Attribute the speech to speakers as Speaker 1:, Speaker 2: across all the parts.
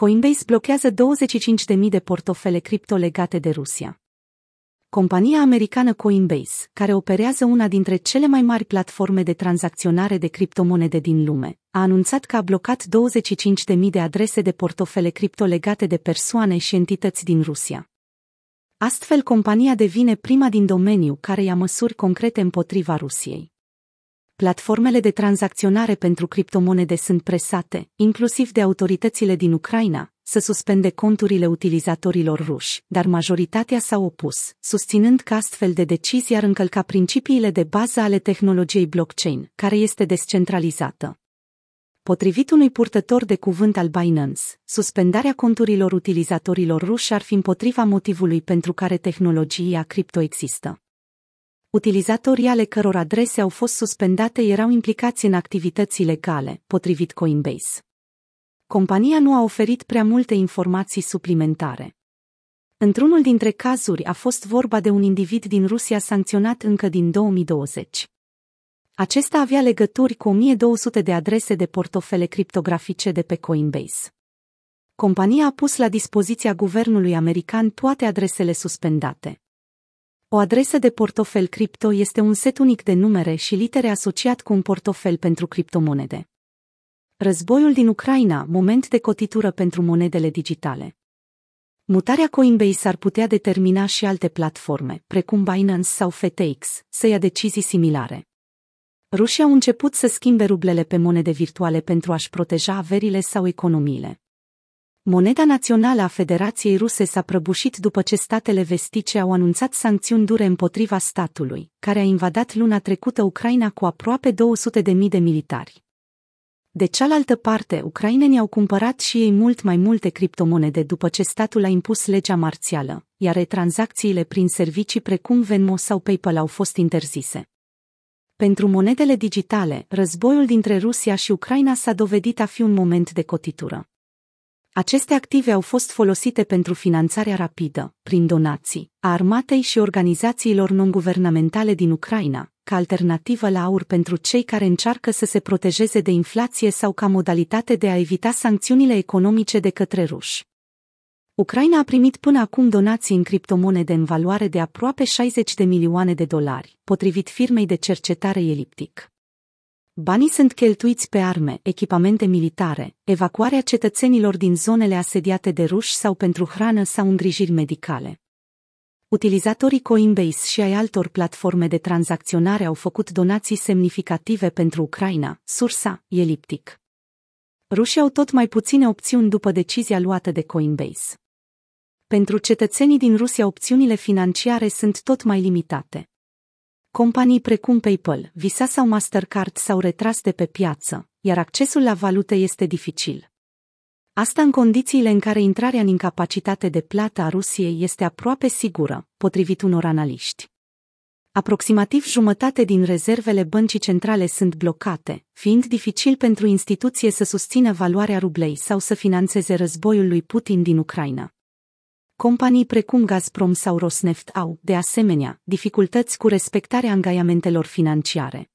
Speaker 1: Coinbase blochează 25.000 de portofele cripto legate de Rusia. Compania americană Coinbase, care operează una dintre cele mai mari platforme de tranzacționare de criptomonede din lume, a anunțat că a blocat 25.000 de adrese de portofele cripto legate de persoane și entități din Rusia. Astfel, compania devine prima din domeniu care ia măsuri concrete împotriva Rusiei. Platformele de tranzacționare pentru criptomonede sunt presate, inclusiv de autoritățile din Ucraina, să suspende conturile utilizatorilor ruși, dar majoritatea s-au opus, susținând că astfel de decizii ar încălca principiile de bază ale tehnologiei blockchain, care este descentralizată. Potrivit unui purtător de cuvânt al Binance, suspendarea conturilor utilizatorilor ruși ar fi împotriva motivului pentru care tehnologia cripto există. Utilizatorii ale căror adrese au fost suspendate erau implicați în activități ilegale, potrivit Coinbase. Compania nu a oferit prea multe informații suplimentare. Într-unul dintre cazuri a fost vorba de un individ din Rusia sancționat încă din 2020. Acesta avea legături cu 1200 de adrese de portofele criptografice de pe Coinbase. Compania a pus la dispoziția guvernului american toate adresele suspendate. O adresă de portofel cripto este un set unic de numere și litere asociat cu un portofel pentru criptomonede. Războiul din Ucraina, moment de cotitură pentru monedele digitale. Mutarea Coinbase ar putea determina și alte platforme, precum Binance sau FTX, să ia decizii similare. Rușii au început să schimbe rublele pe monede virtuale pentru a-și proteja averile sau economiile. Moneda națională a Federației Ruse s-a prăbușit după ce statele vestice au anunțat sancțiuni dure împotriva statului, care a invadat luna trecută Ucraina cu aproape 200.000 de militari. De cealaltă parte, ucrainenii au cumpărat și ei mult mai multe criptomonede după ce statul a impus legea marțială, iar tranzacțiile prin servicii precum Venmo sau PayPal au fost interzise. Pentru monedele digitale, războiul dintre Rusia și Ucraina s-a dovedit a fi un moment de cotitură. Aceste active au fost folosite pentru finanțarea rapidă, prin donații, a armatei și organizațiilor non-guvernamentale din Ucraina, ca alternativă la aur pentru cei care încearcă să se protejeze de inflație sau ca modalitate de a evita sancțiunile economice de către ruși. Ucraina a primit până acum donații în criptomonede în valoare de aproape 60 de milioane de dolari, potrivit firmei de cercetare Eliptic. Banii sunt cheltuiți pe arme, echipamente militare, evacuarea cetățenilor din zonele asediate de ruși sau pentru hrană sau îngrijiri medicale. Utilizatorii Coinbase și ai altor platforme de tranzacționare au făcut donații semnificative pentru Ucraina, sursa, eliptic. Rușii au tot mai puține opțiuni după decizia luată de Coinbase. Pentru cetățenii din Rusia opțiunile financiare sunt tot mai limitate. Companii precum PayPal, Visa sau Mastercard s-au retras de pe piață, iar accesul la valute este dificil. Asta în condițiile în care intrarea în incapacitate de plată a Rusiei este aproape sigură, potrivit unor analiști. Aproximativ jumătate din rezervele băncii centrale sunt blocate, fiind dificil pentru instituție să susțină valoarea rublei sau să financeze războiul lui Putin din Ucraina. Companii precum Gazprom sau Rosneft au, de asemenea, dificultăți cu respectarea angajamentelor financiare.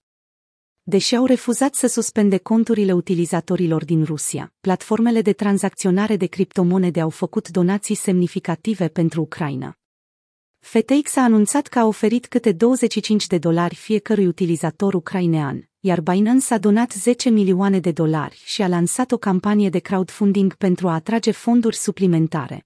Speaker 1: Deși au refuzat să suspende conturile utilizatorilor din Rusia, platformele de tranzacționare de criptomonede au făcut donații semnificative pentru Ucraina. FTX a anunțat că a oferit câte 25 de dolari fiecărui utilizator ucrainean, iar Binance a donat 10 milioane de dolari și a lansat o campanie de crowdfunding pentru a atrage fonduri suplimentare.